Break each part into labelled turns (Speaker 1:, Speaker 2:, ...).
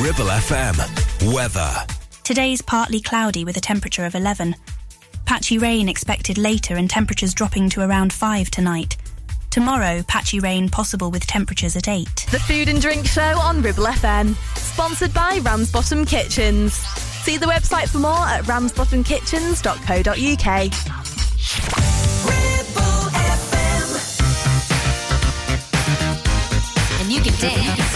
Speaker 1: Ribble FM. Weather.
Speaker 2: Today's partly cloudy with a temperature of 11. Patchy rain expected later and temperatures dropping to around 5 tonight. Tomorrow, patchy rain possible with temperatures at 8.
Speaker 3: The Food and Drink Show on Ribble FM. Sponsored by Ramsbottom Kitchens. See the website for more at ramsbottomkitchens.co.uk.
Speaker 4: And you can dance.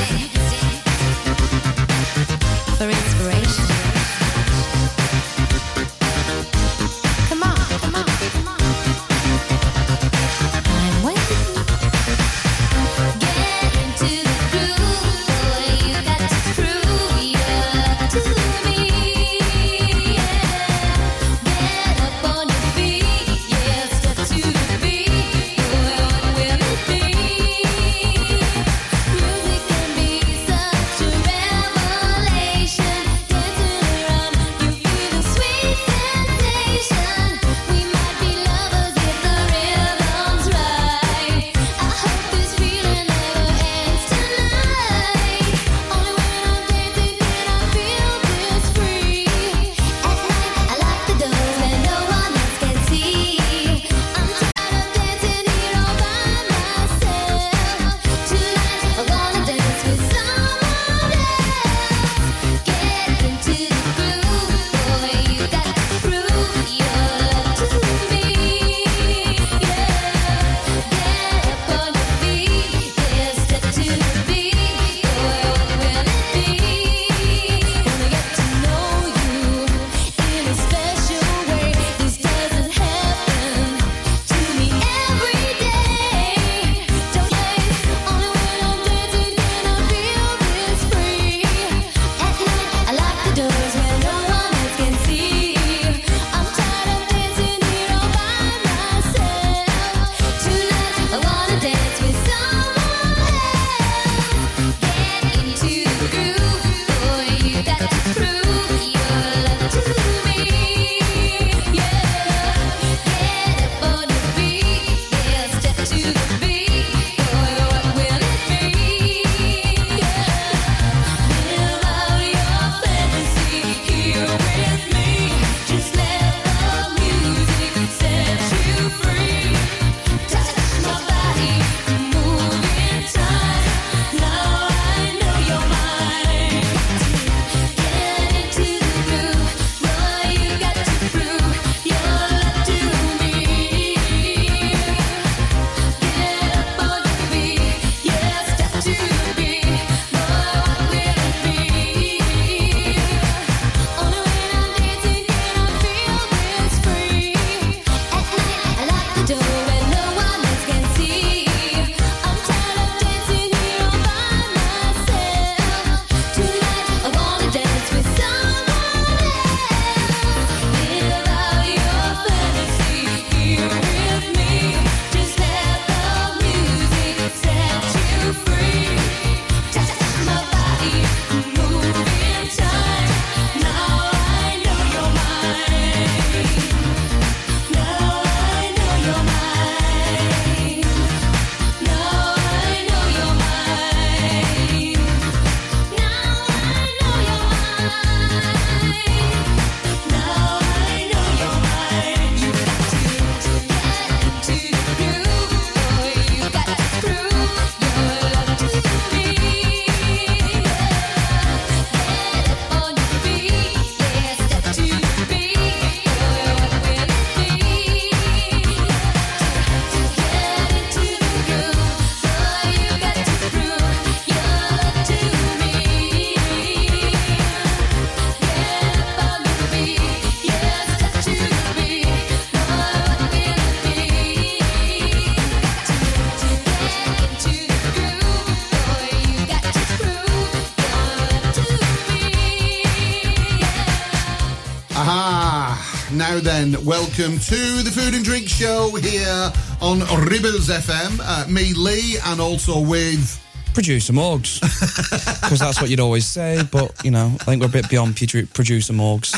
Speaker 5: welcome to the Food and Drink Show here on Ribbles FM. Uh, me, Lee, and also with
Speaker 6: producer Morgs, because that's what you'd always say. But you know, I think we're a bit beyond producer Morgs.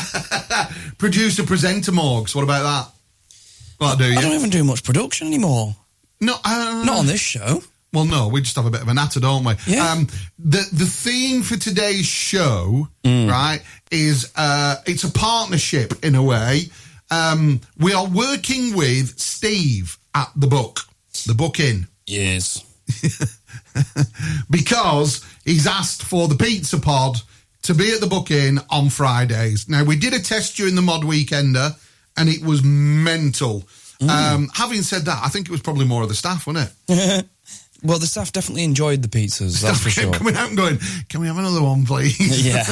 Speaker 5: producer presenter Morgs. What about that? Do you?
Speaker 6: I don't even do much production anymore.
Speaker 5: No, uh,
Speaker 6: not on this show.
Speaker 5: Well, no, we just have a bit of a natter, don't we?
Speaker 6: Yeah.
Speaker 5: Um, the the theme for today's show,
Speaker 6: mm.
Speaker 5: right, is uh, it's a partnership in a way um, we are working with Steve at the book, the book in,
Speaker 6: Yes.
Speaker 5: because he's asked for the pizza pod to be at the book in on Fridays. Now we did a test during the mod weekender, and it was mental.
Speaker 6: Mm.
Speaker 5: Um, having said that, I think it was probably more of the staff, wasn't it?
Speaker 6: Well, the staff definitely enjoyed the pizzas, that's for
Speaker 5: Staff
Speaker 6: sure.
Speaker 5: coming out and going, "Can we have another one, please?"
Speaker 6: yeah.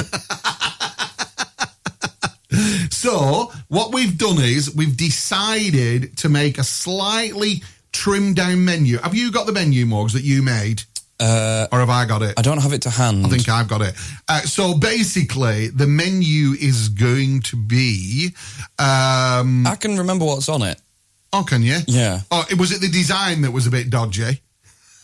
Speaker 5: So what we've done is we've decided to make a slightly trimmed down menu. Have you got the menu, Morgs, that you made?
Speaker 6: Uh,
Speaker 5: Or have I got it?
Speaker 6: I don't have it to hand.
Speaker 5: I think I've got it. Uh, so basically, the menu is going to be. Um,
Speaker 6: I can remember what's on it.
Speaker 5: oh, can you?
Speaker 6: Yeah.
Speaker 5: Oh, it was it the design that was a bit dodgy?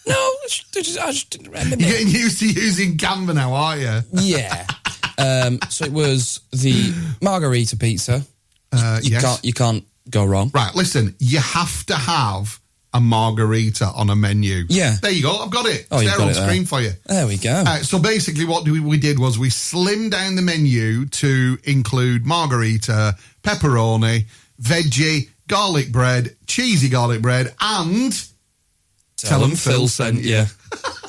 Speaker 6: No, I just, I just- didn't remember.
Speaker 5: You're getting used to using Canva now, aren't you?
Speaker 6: yeah. Um, so it was the margarita pizza.
Speaker 5: Uh,
Speaker 6: You
Speaker 5: yes.
Speaker 6: can't you can't go wrong.
Speaker 5: Right, listen, you have to have a margarita on a menu.
Speaker 6: Yeah.
Speaker 5: There you go. I've got it.
Speaker 6: Oh,
Speaker 5: it's there
Speaker 6: got
Speaker 5: on
Speaker 6: it there.
Speaker 5: screen for you.
Speaker 6: There we go.
Speaker 5: Uh, so basically, what we, we did was we slimmed down the menu to include margarita, pepperoni, veggie, garlic bread, cheesy garlic bread, and tell them Phil sent you.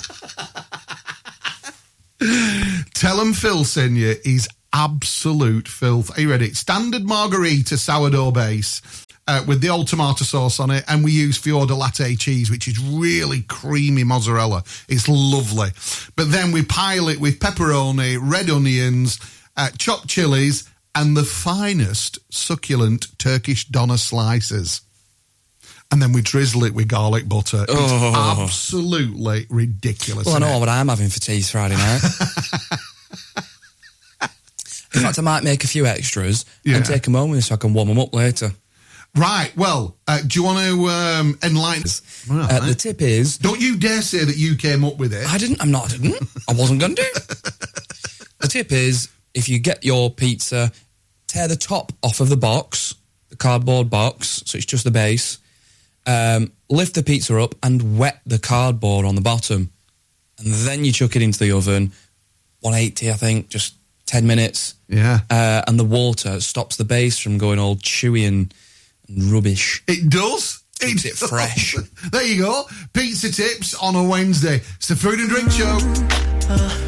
Speaker 5: tell 'em Phil sent you is absolute filth. Are you ready? Standard margarita sourdough base. Uh, with the old tomato sauce on it, and we use Fior di latte cheese, which is really creamy mozzarella. It's lovely. But then we pile it with pepperoni, red onions, uh, chopped chilies, and the finest succulent Turkish doner slices. And then we drizzle it with garlic butter. It's
Speaker 6: Oh.
Speaker 5: absolutely ridiculous.
Speaker 6: Well, I know what I'm having for tea Friday night. In fact, I might make a few extras
Speaker 5: Yeah.
Speaker 6: and take them home with me so I can warm them up later.
Speaker 5: Right. Well, uh, do you want to um, enlighten us?
Speaker 6: Uh, the tip is,
Speaker 5: Don't you dare say that you came up with it.
Speaker 6: I didn't. I'm not. I didn't. I wasn't going to. the tip is, if you get your pizza, tear the top off of the box, the cardboard box, so it's just the base. Um, lift the pizza up and wet the cardboard on the bottom, and then you chuck it into the oven. 180, I think, just 10 minutes.
Speaker 5: Yeah.
Speaker 6: Uh, and the water stops the base from going all chewy and, and rubbish.
Speaker 5: It does.
Speaker 6: Keeps it
Speaker 5: does.
Speaker 6: fresh.
Speaker 5: there you go. Pizza tips on a Wednesday. It's the food and drink show.
Speaker 7: Yeah.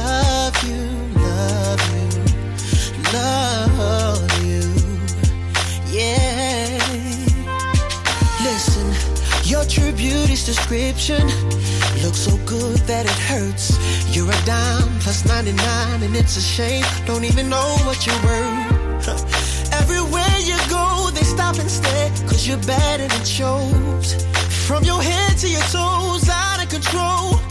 Speaker 7: love you, love you, love you. Yeah. Listen, your true beauty's description looks so good that it hurts. You're a dime plus 99, and it's a shame. Don't even know what you're worth. Everywhere you go, they stop and stare, cause you're and it shows. From your head to your toes, out of control.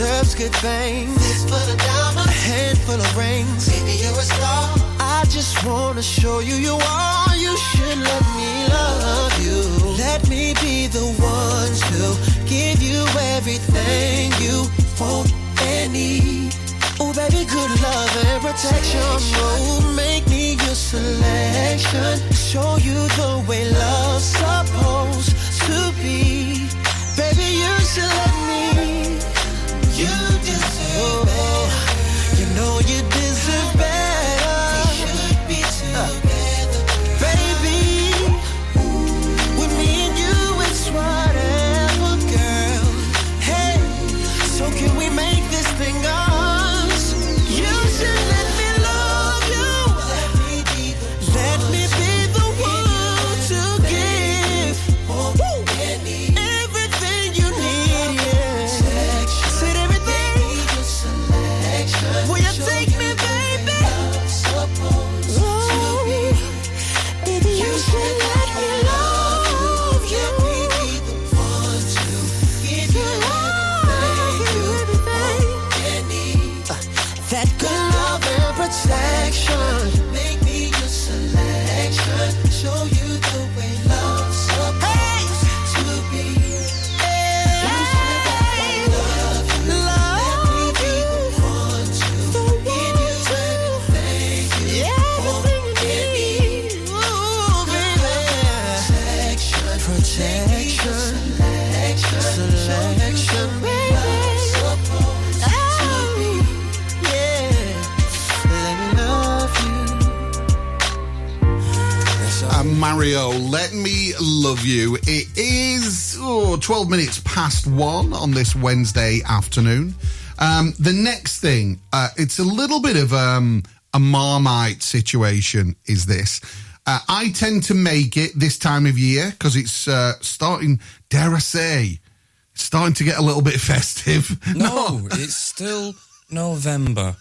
Speaker 7: Deserves good things. This for the diamond, a handful of rings. Baby, you're a star. I just wanna show you you are. You should let me love you. Let me be the one to give you everything you want and need. Oh, baby, good love and protection. Oh, make me your selection. Show you the way love's supposed to be. Baby, you should let me. You deserve better. You know you deserve
Speaker 5: 12 minutes past one on this Wednesday afternoon. Um, the next thing, uh, it's a little bit of um, a marmite situation, is this. Uh, I tend to make it this time of year because it's uh, starting, dare I say, starting to get a little bit festive.
Speaker 6: No, it's still November.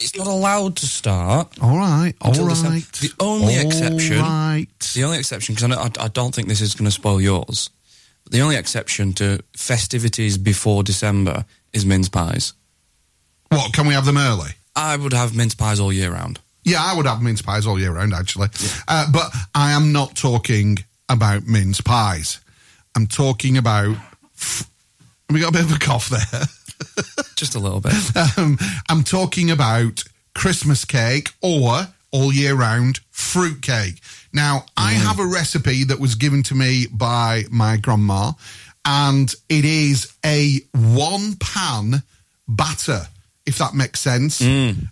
Speaker 6: It's not allowed to start.
Speaker 5: All right, all right.
Speaker 6: December. The only
Speaker 5: All
Speaker 6: exception-
Speaker 5: right.
Speaker 6: The only exception, because I, I, I don't think this is going to spoil yours, the only exception to festivities before December is mince pies.
Speaker 5: What, can we have them early?
Speaker 6: I would have mince pies all year round.
Speaker 5: Yeah, I would have mince pies all year round, actually. Uh, but I am not talking about mince pies. I'm talking about. F- we got a bit of a cough there.
Speaker 6: Just a little bit.
Speaker 5: um, I'm talking about Christmas cake or all year round fruit cake. Now, I have a recipe that was given to me by my grandma, and it is a one pan batter, if that makes sense.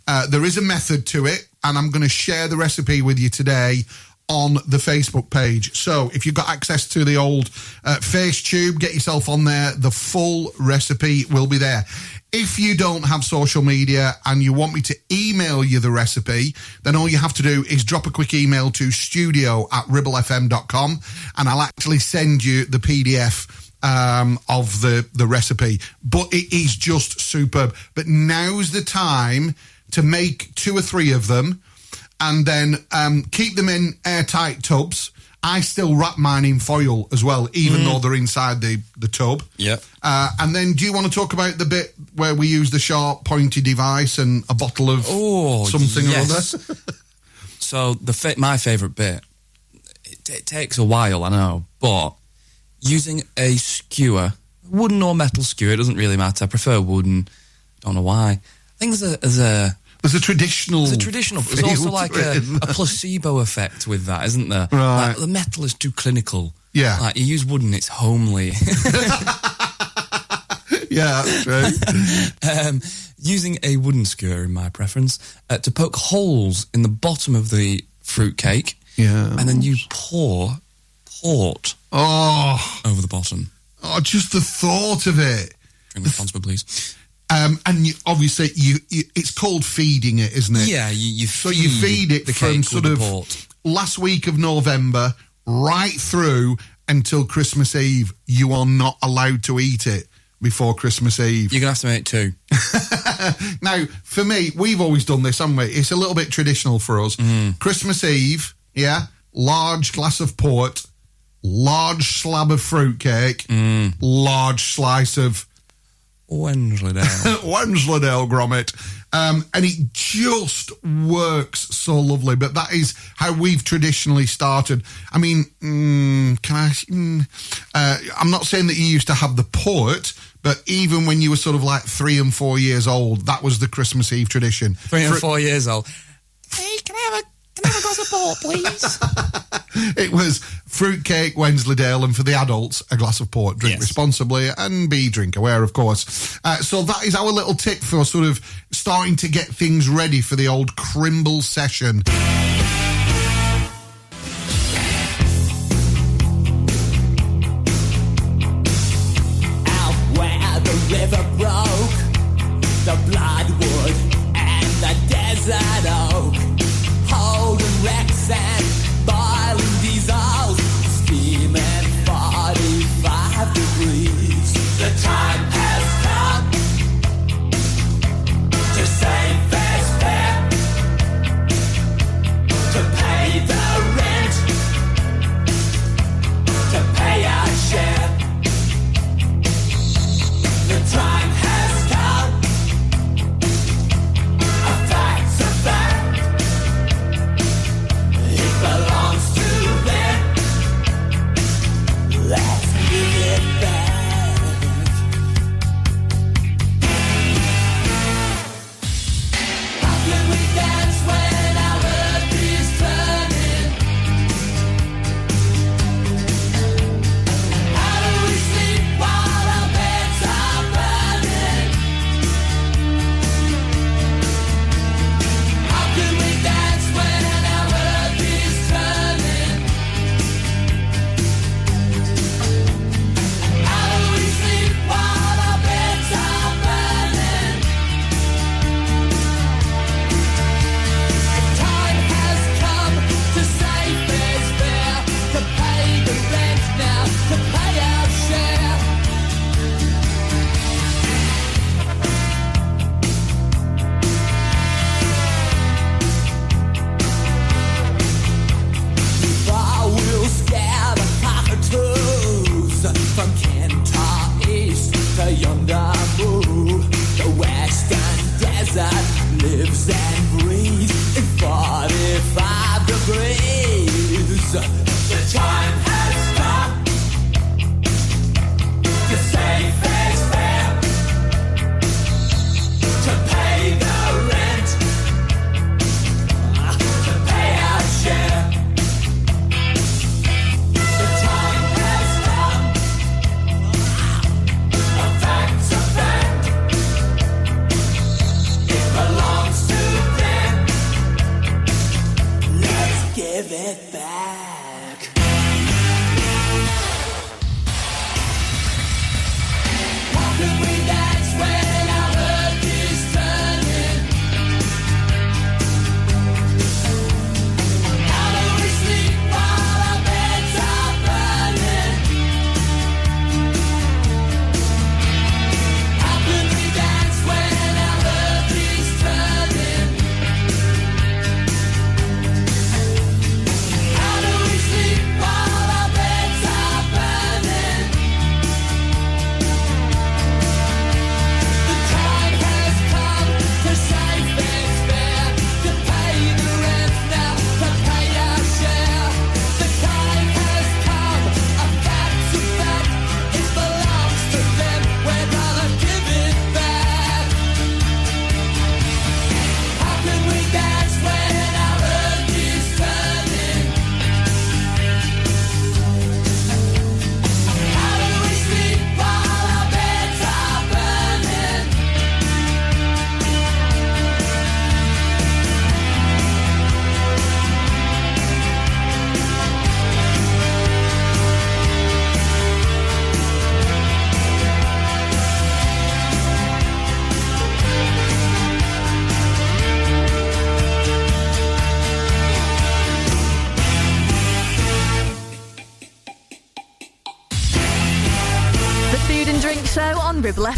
Speaker 5: Uh, there is a method to it, and I'm going to share the recipe with you today on the Facebook page. So if you've got access to the old uh, face tube, get yourself on there. The full recipe will be there. If you don't have social media and you want me to email you the recipe, then all you have to do is drop a quick email to studio at ribblefm.com and I'll actually send you the PDF um, of the, the recipe. But it is just superb. But now's the time to make two or three of them and then um, keep them in airtight tubs. I still wrap mine in foil as well, even though they're inside the, the tub.
Speaker 6: Yeah.
Speaker 5: Uh, and then, do you want to talk about the bit where we use the sharp, pointy device and a bottle of
Speaker 6: Oh,
Speaker 5: something
Speaker 6: yes.
Speaker 5: or other?
Speaker 6: So the fa- my favourite bit, it, it takes a while, I know, but using a skewer, wooden or metal skewer, it doesn't really matter. I prefer wooden. Don't know why. I think there's a, there's a,
Speaker 5: There's a traditional.
Speaker 6: there's a traditional. There's also like a, a placebo effect with that, isn't there?
Speaker 5: Right.
Speaker 6: Like, the metal is too clinical.
Speaker 5: Yeah.
Speaker 6: Like you use wooden, it's homely.
Speaker 5: yeah, true.
Speaker 6: um, using a wooden skewer, in my preference, uh, to poke holes in the bottom of the fruit cake.
Speaker 5: Yeah.
Speaker 6: And then you pour port
Speaker 5: oh,
Speaker 6: over the bottom.
Speaker 5: oh, just the thought of it.
Speaker 6: Drink responsibly, please.
Speaker 5: Um, and you, obviously, you, you it's called feeding it, isn't it?
Speaker 6: Yeah, you, you
Speaker 5: So you feed it
Speaker 6: the
Speaker 5: from sort of
Speaker 6: port.
Speaker 5: last week of November right through until Christmas Eve. You are not allowed to eat it before Christmas Eve.
Speaker 6: You're gonna have to make two.
Speaker 5: Now, for me, we've always done this, haven't we? It's a little bit traditional for us.
Speaker 6: Mm.
Speaker 5: Christmas Eve, yeah, large glass of port, large slab of fruitcake,
Speaker 6: Mm.
Speaker 5: large slice of
Speaker 6: Wensleydale.
Speaker 5: Wensleydale Gromit,
Speaker 8: Um, and it just works so lovely. But that is how we've traditionally started. I mean, mm, can I? Mm, uh, I'm not saying that you used to have the port, but even when you were sort of like three and four years old, that was the Christmas Eve tradition.
Speaker 6: Three and
Speaker 8: Fr-
Speaker 6: four years old. Hey, can I have a can I have a glass of port, please?
Speaker 8: It was fruitcake, Wensleydale, and for the adults, a glass of port. Drink
Speaker 6: Yes.
Speaker 8: responsibly and be drink aware, of course. Uh, so that is our little tip for sort of starting to get things ready for the old Crimble session.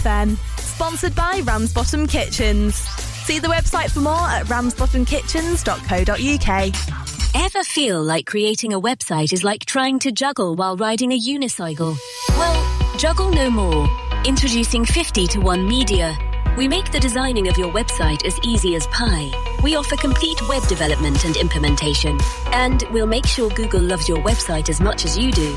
Speaker 3: FM. Sponsored by Ramsbottom Kitchens. See the website for more at ramsbottomkitchens.co.uk.
Speaker 9: Ever feel like creating a website is like trying to juggle while riding a unicycle? Well, juggle no more. Introducing 50 to 1 Media. We make the designing of your website as easy as pie. We offer complete web development and implementation. And we'll make sure Google loves your website as much as you do.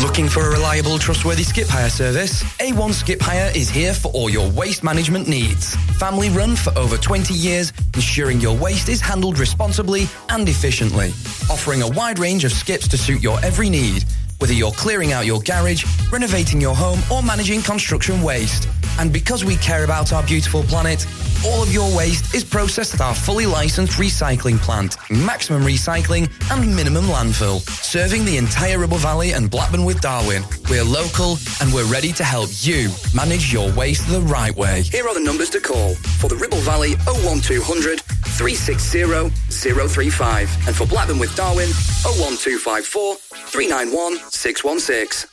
Speaker 6: Looking for a reliable, trustworthy skip hire service? A1 Skip Hire is here for all your waste management needs. Family run for over 20 years, ensuring your waste is handled responsibly and efficiently. Offering a wide range of skips to suit your every need, whether you're clearing out your garage, renovating your home, or managing construction waste. And because we care about our beautiful planet, all of your waste is processed at our fully licensed recycling plant, maximum recycling and minimum landfill, serving the entire Ribble Valley and Blackburn with Darwen. We're local and we're ready to help you manage your waste the right way.
Speaker 4: Here are the numbers to call. For the Ribble Valley, 01200 360 035. And for Blackburn with Darwen, 01254 391 616.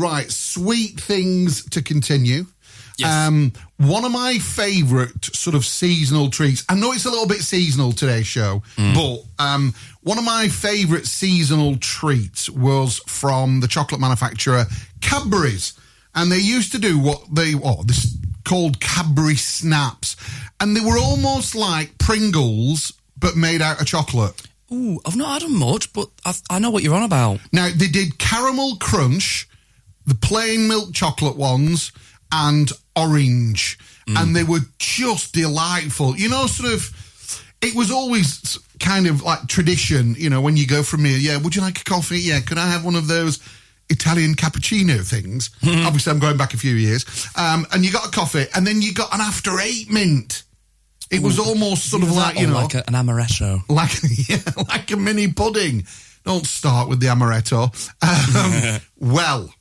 Speaker 5: Right, sweet things to continue.
Speaker 6: Yes.
Speaker 5: Um, one of my favourite sort of seasonal treats. I know it's a little bit seasonal today's show, but um, one of my favourite seasonal treats was from the chocolate manufacturer Cadbury's, and they used to do what they oh this called Cadbury Snaps, and they were almost like Pringles but made out of chocolate.
Speaker 6: Ooh, I've not had them much, but I, I know what you're on about.
Speaker 5: Now they did caramel crunch, the plain milk chocolate ones, and orange, and they were just delightful. You know, sort of. It was always kind of like tradition, you know, when you go from here. Yeah, would you like a coffee? Yeah, could I have one of those Italian cappuccino things? Obviously, I'm going back a few years. Um, and you got a coffee, and then you got an after eight mint. It was almost sort of like you know,
Speaker 6: like a, an amaretto.
Speaker 5: like yeah, like a mini pudding. Don't start with the amaretto. Um, well,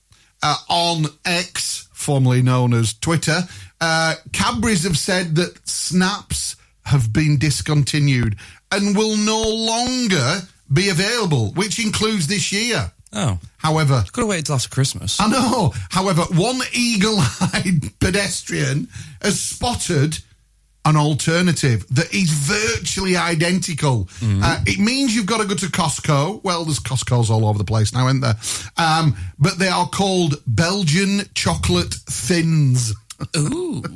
Speaker 5: uh, on X, formerly known as Twitter, uh, Cadbury's have said that snaps have been discontinued and will no longer be available, which includes this year.
Speaker 6: Oh,
Speaker 5: However,
Speaker 6: could have waited till after Christmas.
Speaker 5: I know. However, one eagle-eyed pedestrian has spotted an alternative that is virtually identical. Uh, it means you've got to go to Costco. Well, there's Costco's all over the place now, isn't there? Um, but they are called Belgian chocolate thins.
Speaker 6: Ooh.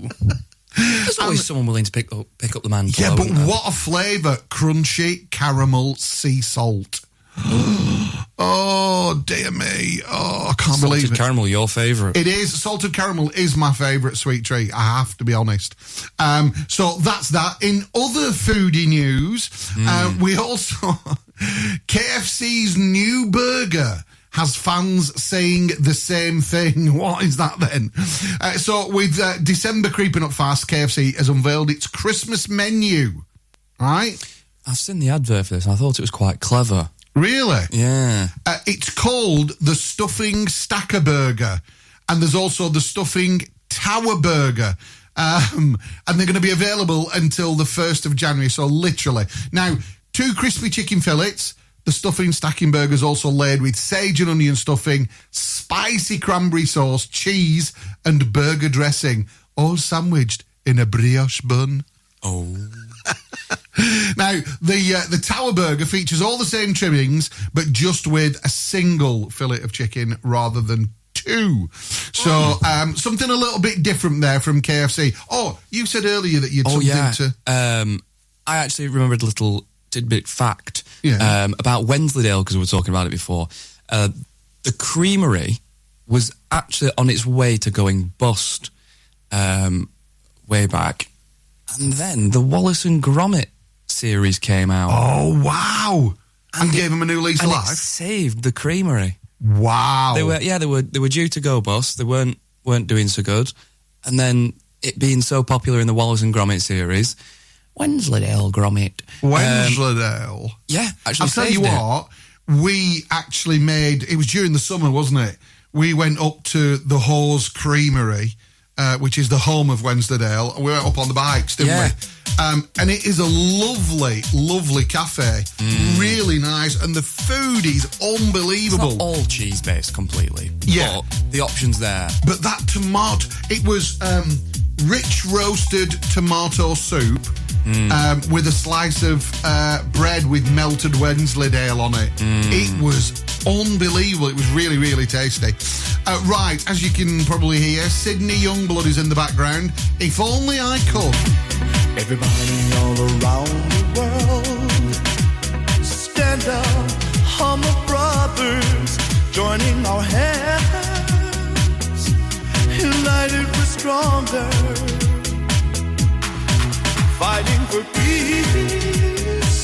Speaker 6: There's always someone willing to pick up pick up the man.
Speaker 5: Yeah, but what a flavour! Crunchy caramel sea salt. oh dear me! Oh, I can't believe
Speaker 6: Salted
Speaker 5: it.
Speaker 6: caramel, your favourite.
Speaker 5: It is salted caramel is my favourite sweet treat. I have to be honest. Um, so that's that. In other foodie news, uh, we also KFC's new burger has fans saying the same thing. What is that then? Uh, so with uh, December creeping up fast, KFC has unveiled its Christmas menu. Right?
Speaker 6: I've seen the advert for this. I thought it was quite clever.
Speaker 5: Really?
Speaker 6: Yeah.
Speaker 5: Uh, it's called the stuffing stacker burger, and there's also the stuffing tower burger. Um, and they're going to be available until the 1st of January, so literally. Now, two crispy chicken fillets. The stuffing stacking burger is also laid with sage and onion stuffing, spicy cranberry sauce, cheese, and burger dressing, all sandwiched in a brioche bun.
Speaker 6: Oh.
Speaker 5: Now, the uh, the Tower Burger features all the same trimmings, but just with a single fillet of chicken rather than two. So, um, something a little bit different there from KFC. Oh, you said earlier that you'd
Speaker 6: Oh
Speaker 5: something
Speaker 6: yeah.
Speaker 5: to.
Speaker 6: Um, I actually remembered a little tidbit fact
Speaker 5: Yeah.
Speaker 6: um, about Wensleydale because we were talking about it before. Uh, the creamery was actually on its way to going bust um, way back, and then the Wallace and Gromit series came out.
Speaker 5: Oh, wow. And,
Speaker 6: it-
Speaker 5: gave him a new lease of
Speaker 6: and it
Speaker 5: life.
Speaker 6: saved the creamery.
Speaker 5: Wow.
Speaker 6: They were yeah, they were they were due to go bust. They weren't weren't doing so good, and then it being so popular in the Wallace and Gromit series, Wensleydale Gromit. Um, yeah, actually
Speaker 5: I'll tell you
Speaker 6: it.
Speaker 5: what, we actually made, it was during the summer, wasn't it? We went up to the Hawes Creamery, uh, which is the home of Wensleydale. and We went up on the bikes, didn't
Speaker 6: Yeah.
Speaker 5: we? Um, and it is a lovely, lovely cafe.
Speaker 6: Mm.
Speaker 5: Really nice. And the food is unbelievable.
Speaker 6: all cheese based completely.
Speaker 5: Yeah.
Speaker 6: but the options there.
Speaker 5: But that tomato, it was um, rich roasted tomato soup um, with a slice of uh, bread with melted Wensleydale on it. It was unbelievable. It was really, really tasty. Uh, right, as you can probably hear, Sydney Youngblood is in the background. If only I could.
Speaker 10: Everybody all around the world, stand up, humble brothers, joining our hands, united we're stronger, fighting for peace,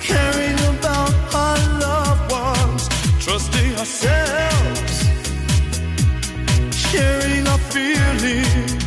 Speaker 10: caring about our loved ones, trusting ourselves, sharing our feelings.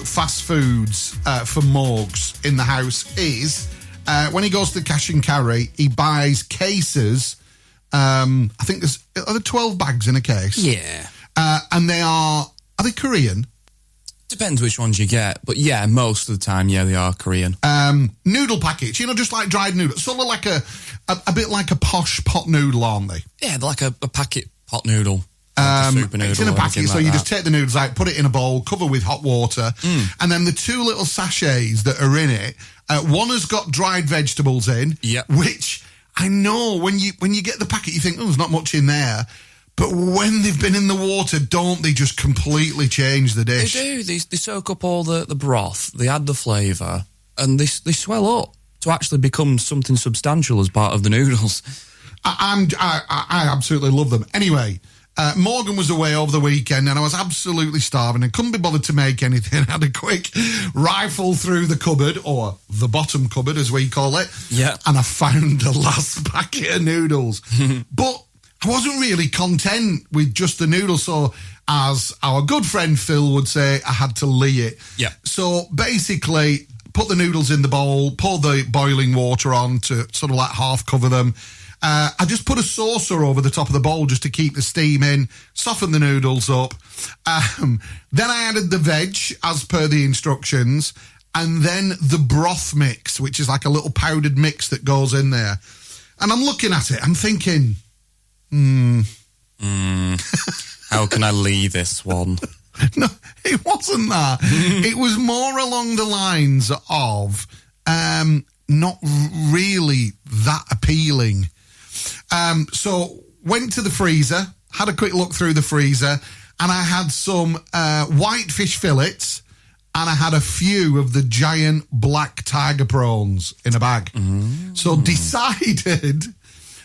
Speaker 5: Fast foods uh, for Morgs in the house is uh, when he goes to the cash and carry, he buys cases. Um, I think there's are there twelve bags in a case.
Speaker 6: Yeah.
Speaker 5: uh, and they are are they Korean?
Speaker 6: Depends which ones you get, but yeah, most of the time, yeah, they are Korean.
Speaker 5: Um, noodle packets, you know, just like dried noodles, sort of like a, a a bit like a posh pot noodle, aren't they?
Speaker 6: Yeah, they're like a, a packet pot noodle. Like
Speaker 5: Um,
Speaker 6: noodle
Speaker 5: it's in a packet, so
Speaker 6: like
Speaker 5: you
Speaker 6: that.
Speaker 5: just take the noodles out, put it in a bowl, cover with hot water, and then the two little sachets that are in it. Uh, one has got dried vegetables in,
Speaker 6: Yep.
Speaker 5: which I know when you when you get the packet, you think, oh, there's not much in there. But when they've been in the water, don't they just completely change the dish?
Speaker 6: They do. They, they soak up all the, the broth, they add the flavour, and they, they swell up to actually become something substantial as part of the noodles.
Speaker 5: I, I'm, I I absolutely love them. Anyway, uh, Morgan was away over the weekend and I was absolutely starving and couldn't be bothered to make anything. I had a quick rifle through the cupboard, or the bottom cupboard as we call it.
Speaker 6: Yeah.
Speaker 5: And I found the last packet of noodles. but I wasn't really content with just the noodles. So, as our good friend Phil would say, I had to lee it.
Speaker 6: Yeah.
Speaker 5: So basically, put the noodles in the bowl, pour the boiling water on to sort of like half cover them. Uh, I just put a saucer over the top of the bowl just to keep the steam in, soften the noodles up. Um, then I added the veg as per the instructions, and then the broth mix, which is like a little powdered mix that goes in there. And I'm looking at it, I'm thinking,
Speaker 6: How can I leave this one?
Speaker 5: no, it wasn't that. it was more along the lines of um, not really that appealing. Um, so went to the freezer, had a quick look through the freezer, and I had some uh, white fish fillets, and I had a few of the giant black tiger prawns in a bag. So decided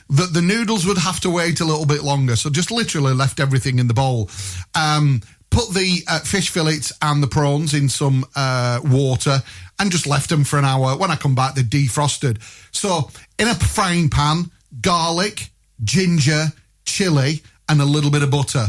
Speaker 5: that the noodles would have to wait a little bit longer. So just literally left everything in the bowl. Um, put the uh, fish fillets and the prawns in some uh, water and just left them for an hour. When I come back, they're defrosted. So in a frying pan, garlic, ginger, chili, and a little bit of butter.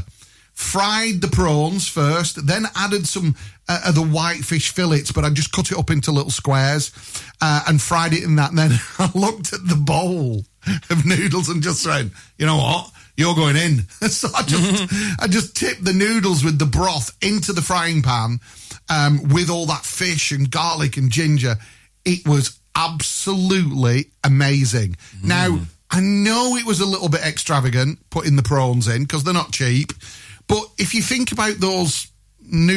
Speaker 5: Fried the prawns first, then added some uh, of the white fish fillets, but I just cut it up into little squares uh, and fried it in that. And then I looked at the bowl of noodles and just went, you know what? You're going in. so I just, I just tipped the noodles with the broth into the frying pan um, with all that fish and garlic and ginger. It was absolutely amazing. Now, I know it was a little bit extravagant putting the prawns in because they're not cheap. But if you think about those,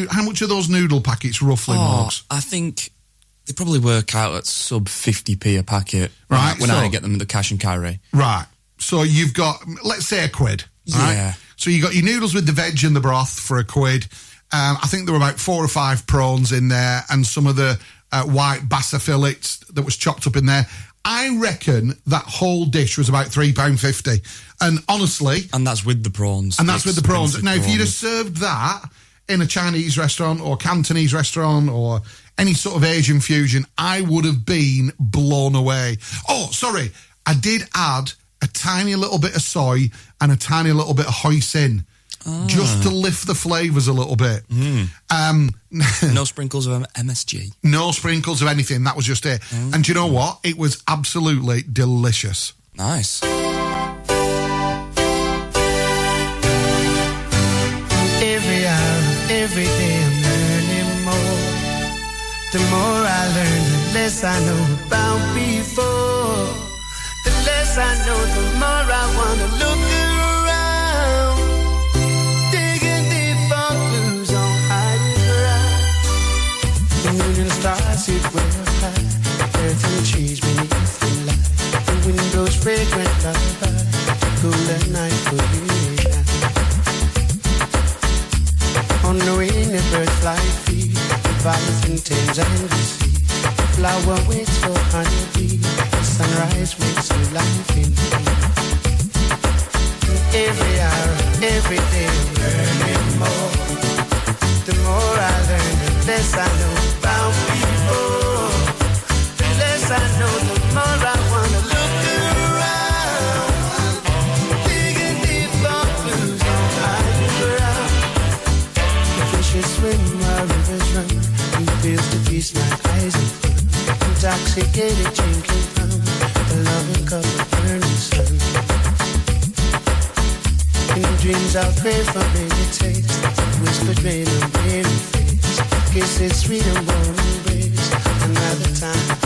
Speaker 5: how much are those noodle packets roughly,
Speaker 6: Oh,
Speaker 5: Morgs?
Speaker 6: I think they probably work out at sub 50p a packet when I-
Speaker 5: Right,
Speaker 6: when
Speaker 5: so-
Speaker 6: I get them in the cash and carry.
Speaker 5: Right. So you've got, let's say a quid. right?
Speaker 6: Yeah.
Speaker 5: So you got your noodles with the veg and the broth for a quid. Um, I think there were about four or five prawns in there and some of the uh, white basa fillets that was chopped up in there. I reckon that whole dish was about £3.50. And honestly,
Speaker 6: And that's with the prawns.
Speaker 5: and that's with the prawns. Now, if you'd have served that in a Chinese restaurant or Cantonese restaurant or any sort of Asian fusion, I would have been blown away. Oh, sorry. I did add a tiny little bit of soy and a tiny little bit of hoisin just to lift the flavours a little bit. Um,
Speaker 6: no sprinkles of MSG.
Speaker 5: no sprinkles of anything. That was just it. And do you know what? It was absolutely delicious.
Speaker 6: Nice.
Speaker 11: Every hour, every day I'm learning more. The more I learn, the less I know about before. The less I know, the more I wanna look around. The stars sit way up high. Earth and trees beneath the light. The wind blows fragrant. Cool at night for you and I. On the wing, the birds fly free. The valleys and Thames and the sea. Flower waits for honeybee. Sunrise wakes to life in me. Every hour, every day, learning more. The more I learn, the less I know Intoxicated drinking from the loving cup of burning sun. In dreams I'll pray for baby taste. Whispered rain on weary face. Kisses sweet and warm embrace. Another time,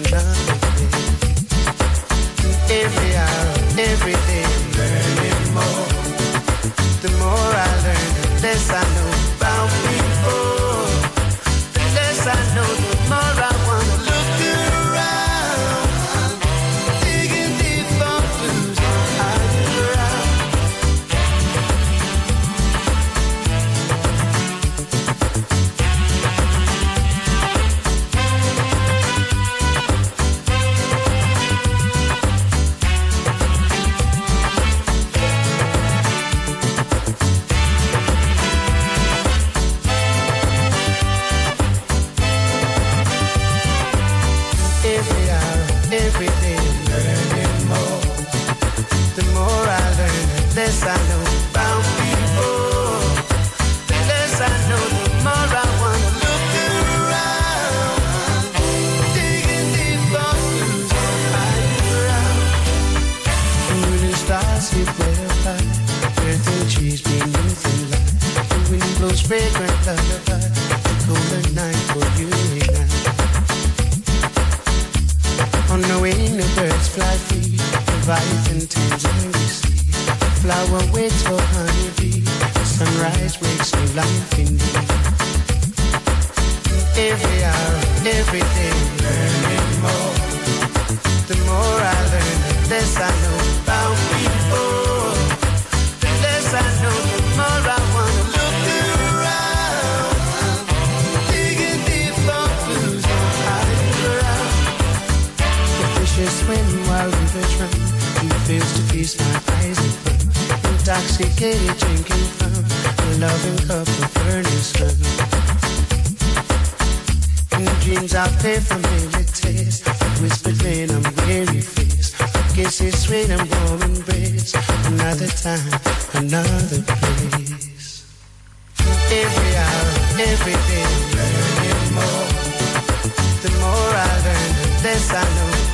Speaker 11: another day. Every hour, every day, I'm learning more. The more I learn, the less I From loving of burning. In dreams I for taste. Whispered weary sweet and warm embrace. Another time, another place. Every hour, every day, learning more. The more I learn, the less I know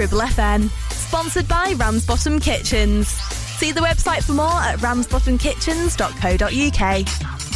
Speaker 3: Ribble FM. Sponsored by Ramsbottom Kitchens. See the website for more at ramsbottomkitchens.co.uk.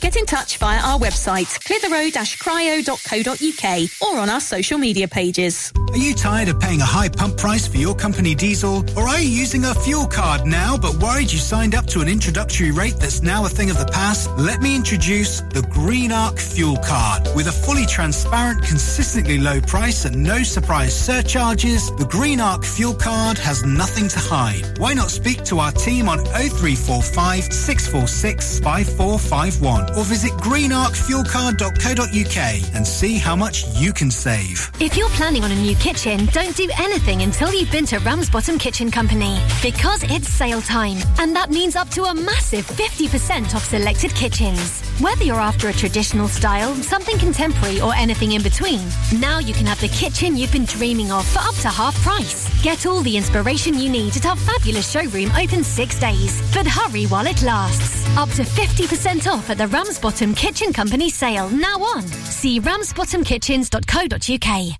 Speaker 12: Get in touch via our website, clitheroe-cryo.co.uk or on our social media pages.
Speaker 13: Are you tired of paying a high pump price for your company diesel? Or are you using a fuel card now but worried you signed up to an introductory rate that's now a thing of the past? Let me introduce the Green Arc Fuel Card. With a fully transparent, consistently low price and no surprise surcharges, the Green Arc Fuel Card has nothing to hide. Why not speak to our team on 0345 646 5451 or visit greenarcfuelcard.co.uk and see how much you can save.
Speaker 14: If you're planning on a new kitchen, don't do anything until you've been to Ramsbottom Kitchen Company because it's sale time and that means up to a massive 50% off selected kitchens. Whether you're after a traditional style, something contemporary or anything in between, now you can have the kitchen you've been dreaming of for up to half price. Get all the inspiration you need at our fabulous showroom open six days. But hurry while it lasts. Up to 50% off at the Ramsbottom Kitchen Company sale now on. See ramsbottomkitchens.co.uk.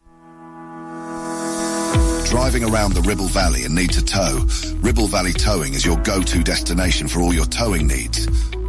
Speaker 15: Driving around the Ribble Valley and need to tow? Ribble Valley Towing is your go-to destination for all your towing needs.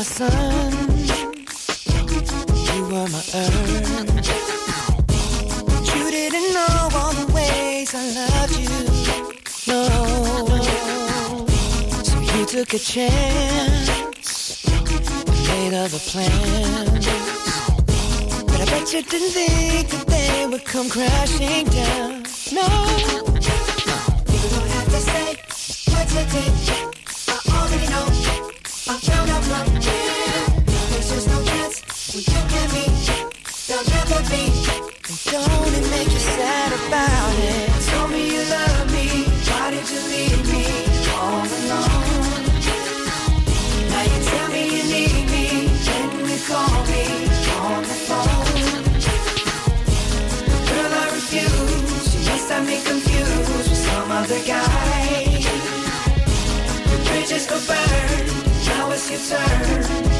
Speaker 7: My sun, you were my earth. You didn't know all the ways I loved you. No, so you took a chance, made other plans. But I bet you didn't think that they would come crashing down. No, you don't have to say what you did. I already know. I And don't it make you sad about it? Tell me you love me. Why did you leave me all alone? Now you tell me you need me. You call me on the phone. Girl, I refuse. You me confused with some other guy. The bridges go burn. Now it's your turn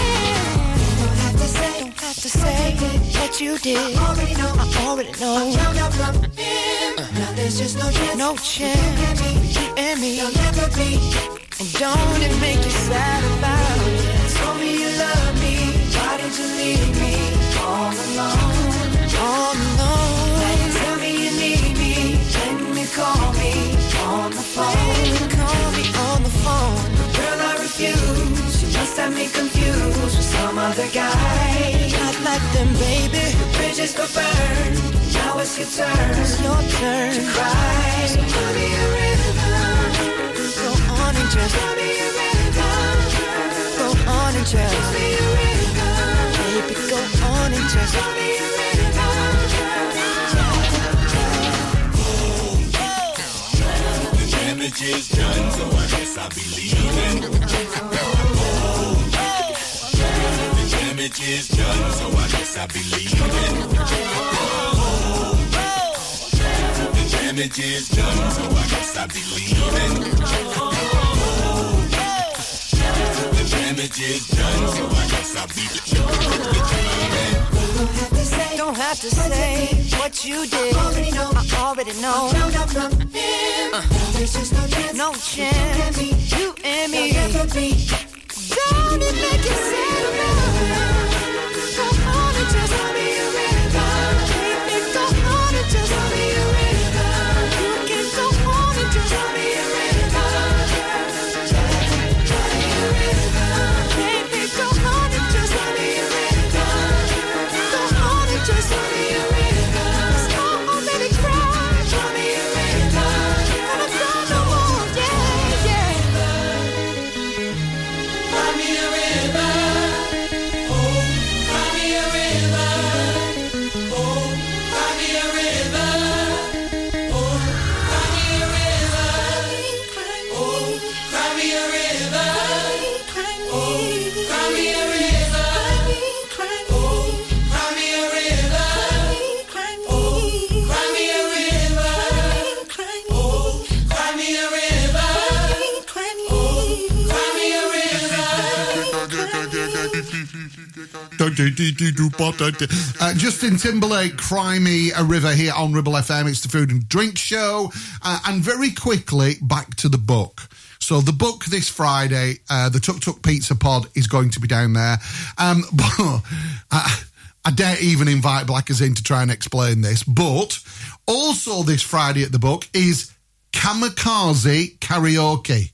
Speaker 7: To say what you did. I already know, I already know. I found out from him. Now there's just no chance, no chance. You and me, you'll never be. And don't it make you sad about it? Told me you love me. Why did you leave me all alone? All alone. Now you tell me you need me. When you call me on the phone. You call me on the phone. Girl, I refuse. You must have me confused other guy. Not like them, baby. The bridges go burn. Now it's your turn. It's your turn to cry. So give me a rhythm. Go on and just give me a rhythm. Go on and just give me a rhythm. Baby, go on and just give me a
Speaker 16: The damage is done, so I guess I'll be leaving. The damage is done, so I guess I'll be leaving. The damage is done, so I guess I'll be leaving. The damage is done, so I guess I'll be leaving.
Speaker 7: Don't have to say what you did. I already know. I already know. found out from him. There's just no chance. No chance. You and me. Don't it make you sad about
Speaker 5: Uh, Justin Timberlake, Cry Me a River here on Ribble FM. It's the Food and Drink Show. Uh, and very quickly, back to the book. So the book this Friday, uh, the Tuk Tuk Pizza Pod is going to be down there. Um, but I, I dare even invite Blackers in to try and explain this. But also this Friday at the book is Kamikaze Karaoke.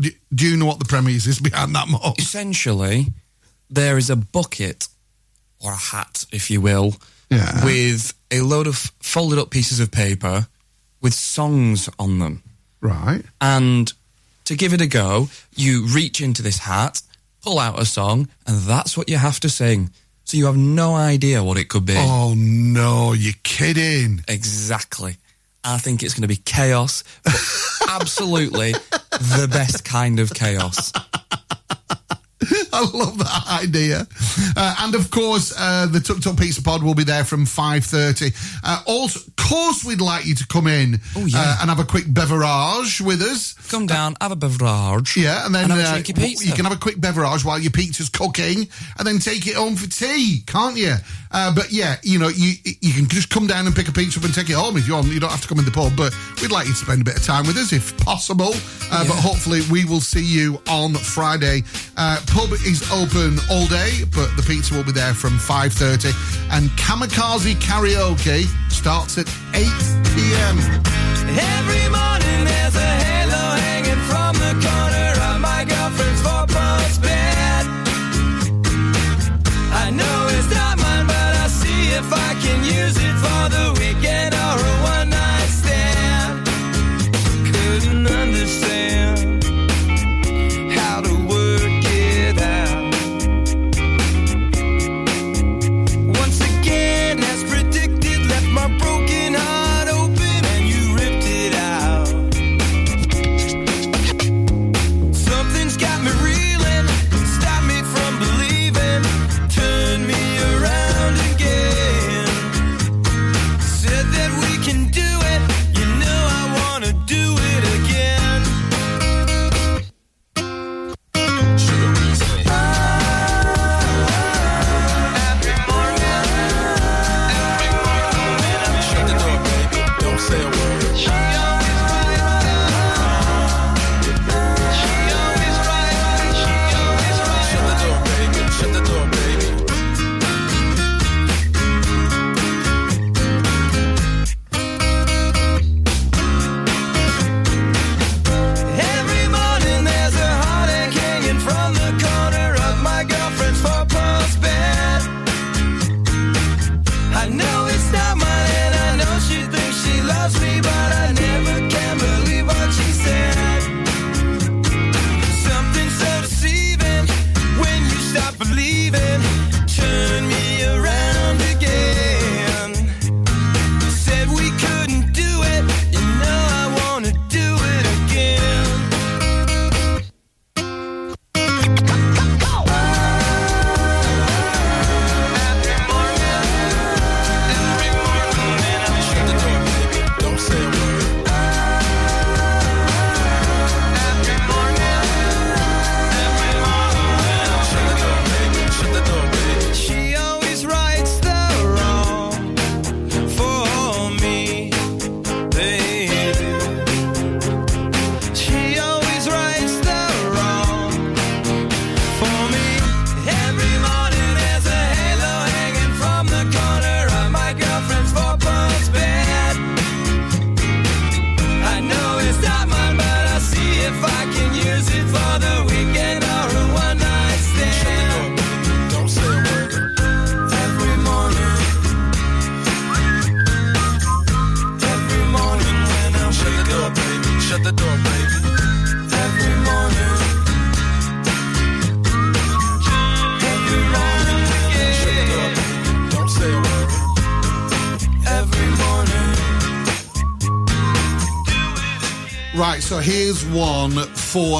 Speaker 5: Do, do you know what the premise is behind that, Mark?
Speaker 6: Essentially, there is a bucket or a hat, if you will,
Speaker 5: Yeah.
Speaker 6: with a load of folded up pieces of paper with songs on them.
Speaker 5: Right.
Speaker 6: And to give it a go, you reach into this hat, pull out a song, and that's what you have to sing. So you have no idea what it could be.
Speaker 5: Oh no, you're kidding.
Speaker 6: Exactly. I think it's going to be chaos, but absolutely the best kind of chaos.
Speaker 5: I love that idea. Uh, and of course, uh, the Tuk Tuk Pizza Pod will be there from 5.30. Uh, also, of course, we'd like you to come in
Speaker 6: Oh, yeah.
Speaker 5: uh, and have a quick beverage with us.
Speaker 6: Come down, have a beverage.
Speaker 5: Yeah, and then
Speaker 6: have a
Speaker 5: uh, you can have a quick beverage while your pizza's cooking and then take it home for tea, can't you? Uh, but yeah, you know, you you can just come down and pick a pizza up and take it home if you want. You don't have to come in the pub, but we'd like you to spend a bit of time with us if possible. Uh, But hopefully, we will see you on Friday. Uh, pub is open all day, but the pizza will be there from 5.30. And Kamikaze Karaoke starts at 8 p.m.
Speaker 17: Every morning there's a halo hanging from the corner of my girlfriend's four-post bed. I know it's not mine, but I'll see if I can use it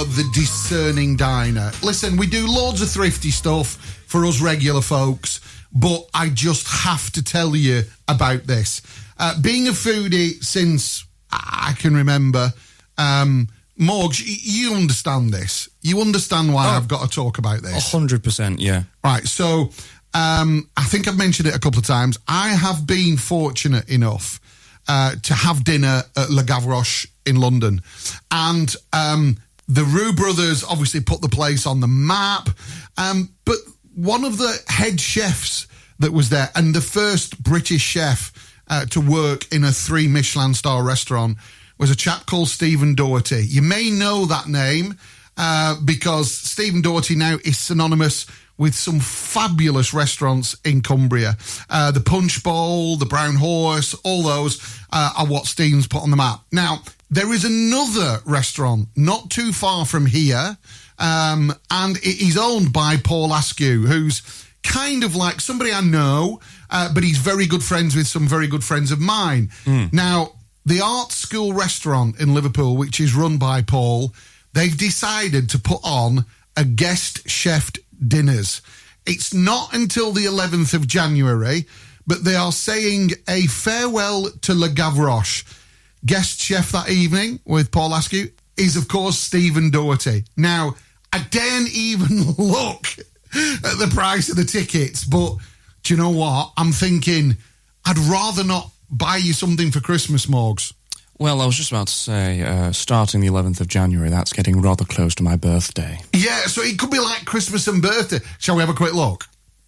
Speaker 17: for the
Speaker 5: discerning diner. Listen, we do loads of thrifty stuff for us regular folks, but I just have to tell you about this. Uh, being a foodie since I can remember, um, Morgs, you understand this. You understand why I've got to talk about this.
Speaker 6: hundred percent, yeah.
Speaker 5: Right. So Um, I think I've mentioned it a couple of times. I have been fortunate enough uh, to have dinner at Le Gavroche in London, and um, the Roux brothers obviously put the place on the map. Um, but one of the head chefs that was there, and the first British chef uh, to work in a three Michelin star restaurant, was a chap called Steven Doherty. You may know that name uh, because Steven Doherty now is synonymous with some fabulous restaurants in Cumbria. Uh, the Punch Bowl, the Brown Horse, all those uh, are what Steven's put on the map. Now, there is another restaurant not too far from here, um, and it is owned by Paul Askew, who's kind of like somebody I know, uh, but he's very good friends with some very good friends of mine. Now, the Art School restaurant in Liverpool, which is run by Paul, they've decided to put on a guest chef dinners. It's not until the 11th of January, but they are saying a farewell to Le Gavroche. Guest chef that evening with Paul Askew is, of course, Steven Doherty. Now, I daren't even look at the price of the tickets, but do you know what? I'm thinking I'd rather not buy you something for Christmas, Morgs.
Speaker 18: Well, I was just about to say, uh, starting the 11th of January, that's getting rather close to my birthday.
Speaker 5: Yeah, so it could be like Christmas and birthday. Shall we have a quick look?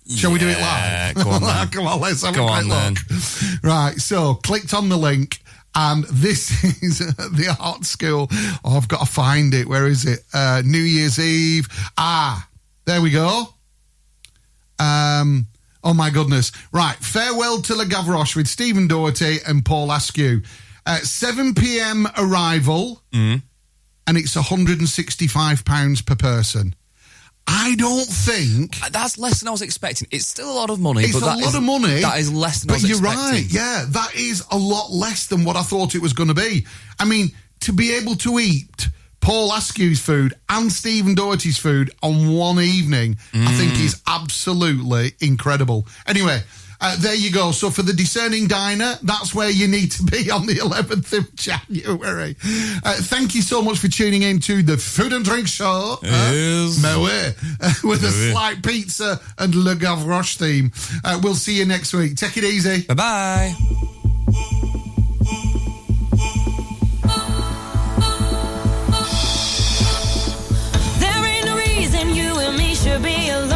Speaker 5: Shall we do it live?
Speaker 18: go on then.
Speaker 5: Come on, let's have
Speaker 18: Go
Speaker 5: a quick
Speaker 18: on then.
Speaker 5: look. Right, so clicked on the link, and this is the art school. Oh, I've got to find it. Where is it? Uh, New Year's Eve. Ah, there we go. Um, oh my goodness. Right, farewell to Le Gavroche with Steven Doherty and Paul Askew. Uh, 7 p.m. arrival,
Speaker 18: Mm.
Speaker 5: and it's 165 pounds per person. I don't think
Speaker 6: That's less than I was expecting. It's still a lot of money.
Speaker 5: it's
Speaker 6: but
Speaker 5: a lot
Speaker 6: is-
Speaker 5: of money.
Speaker 6: That is less than I was expecting.
Speaker 5: But you're
Speaker 6: expecting.
Speaker 5: right. Yeah, that is a lot less than what I thought it was going to be. I mean, to be able to eat Paul Askew's food and Steven Doherty's food on one evening, I think
Speaker 6: Mm.
Speaker 5: is absolutely incredible. Anyway. Uh, there you go. So for the discerning diner, that's where you need to be on the 11th of January. Uh, thank you so much for tuning in to the Food and Drink Show.
Speaker 18: Yes.
Speaker 5: Uh, uh, with a slight pizza and Le Gavroche theme. Uh, we'll see you next week. Take it easy.
Speaker 6: Bye bye.
Speaker 4: There ain't no reason you and me should be alone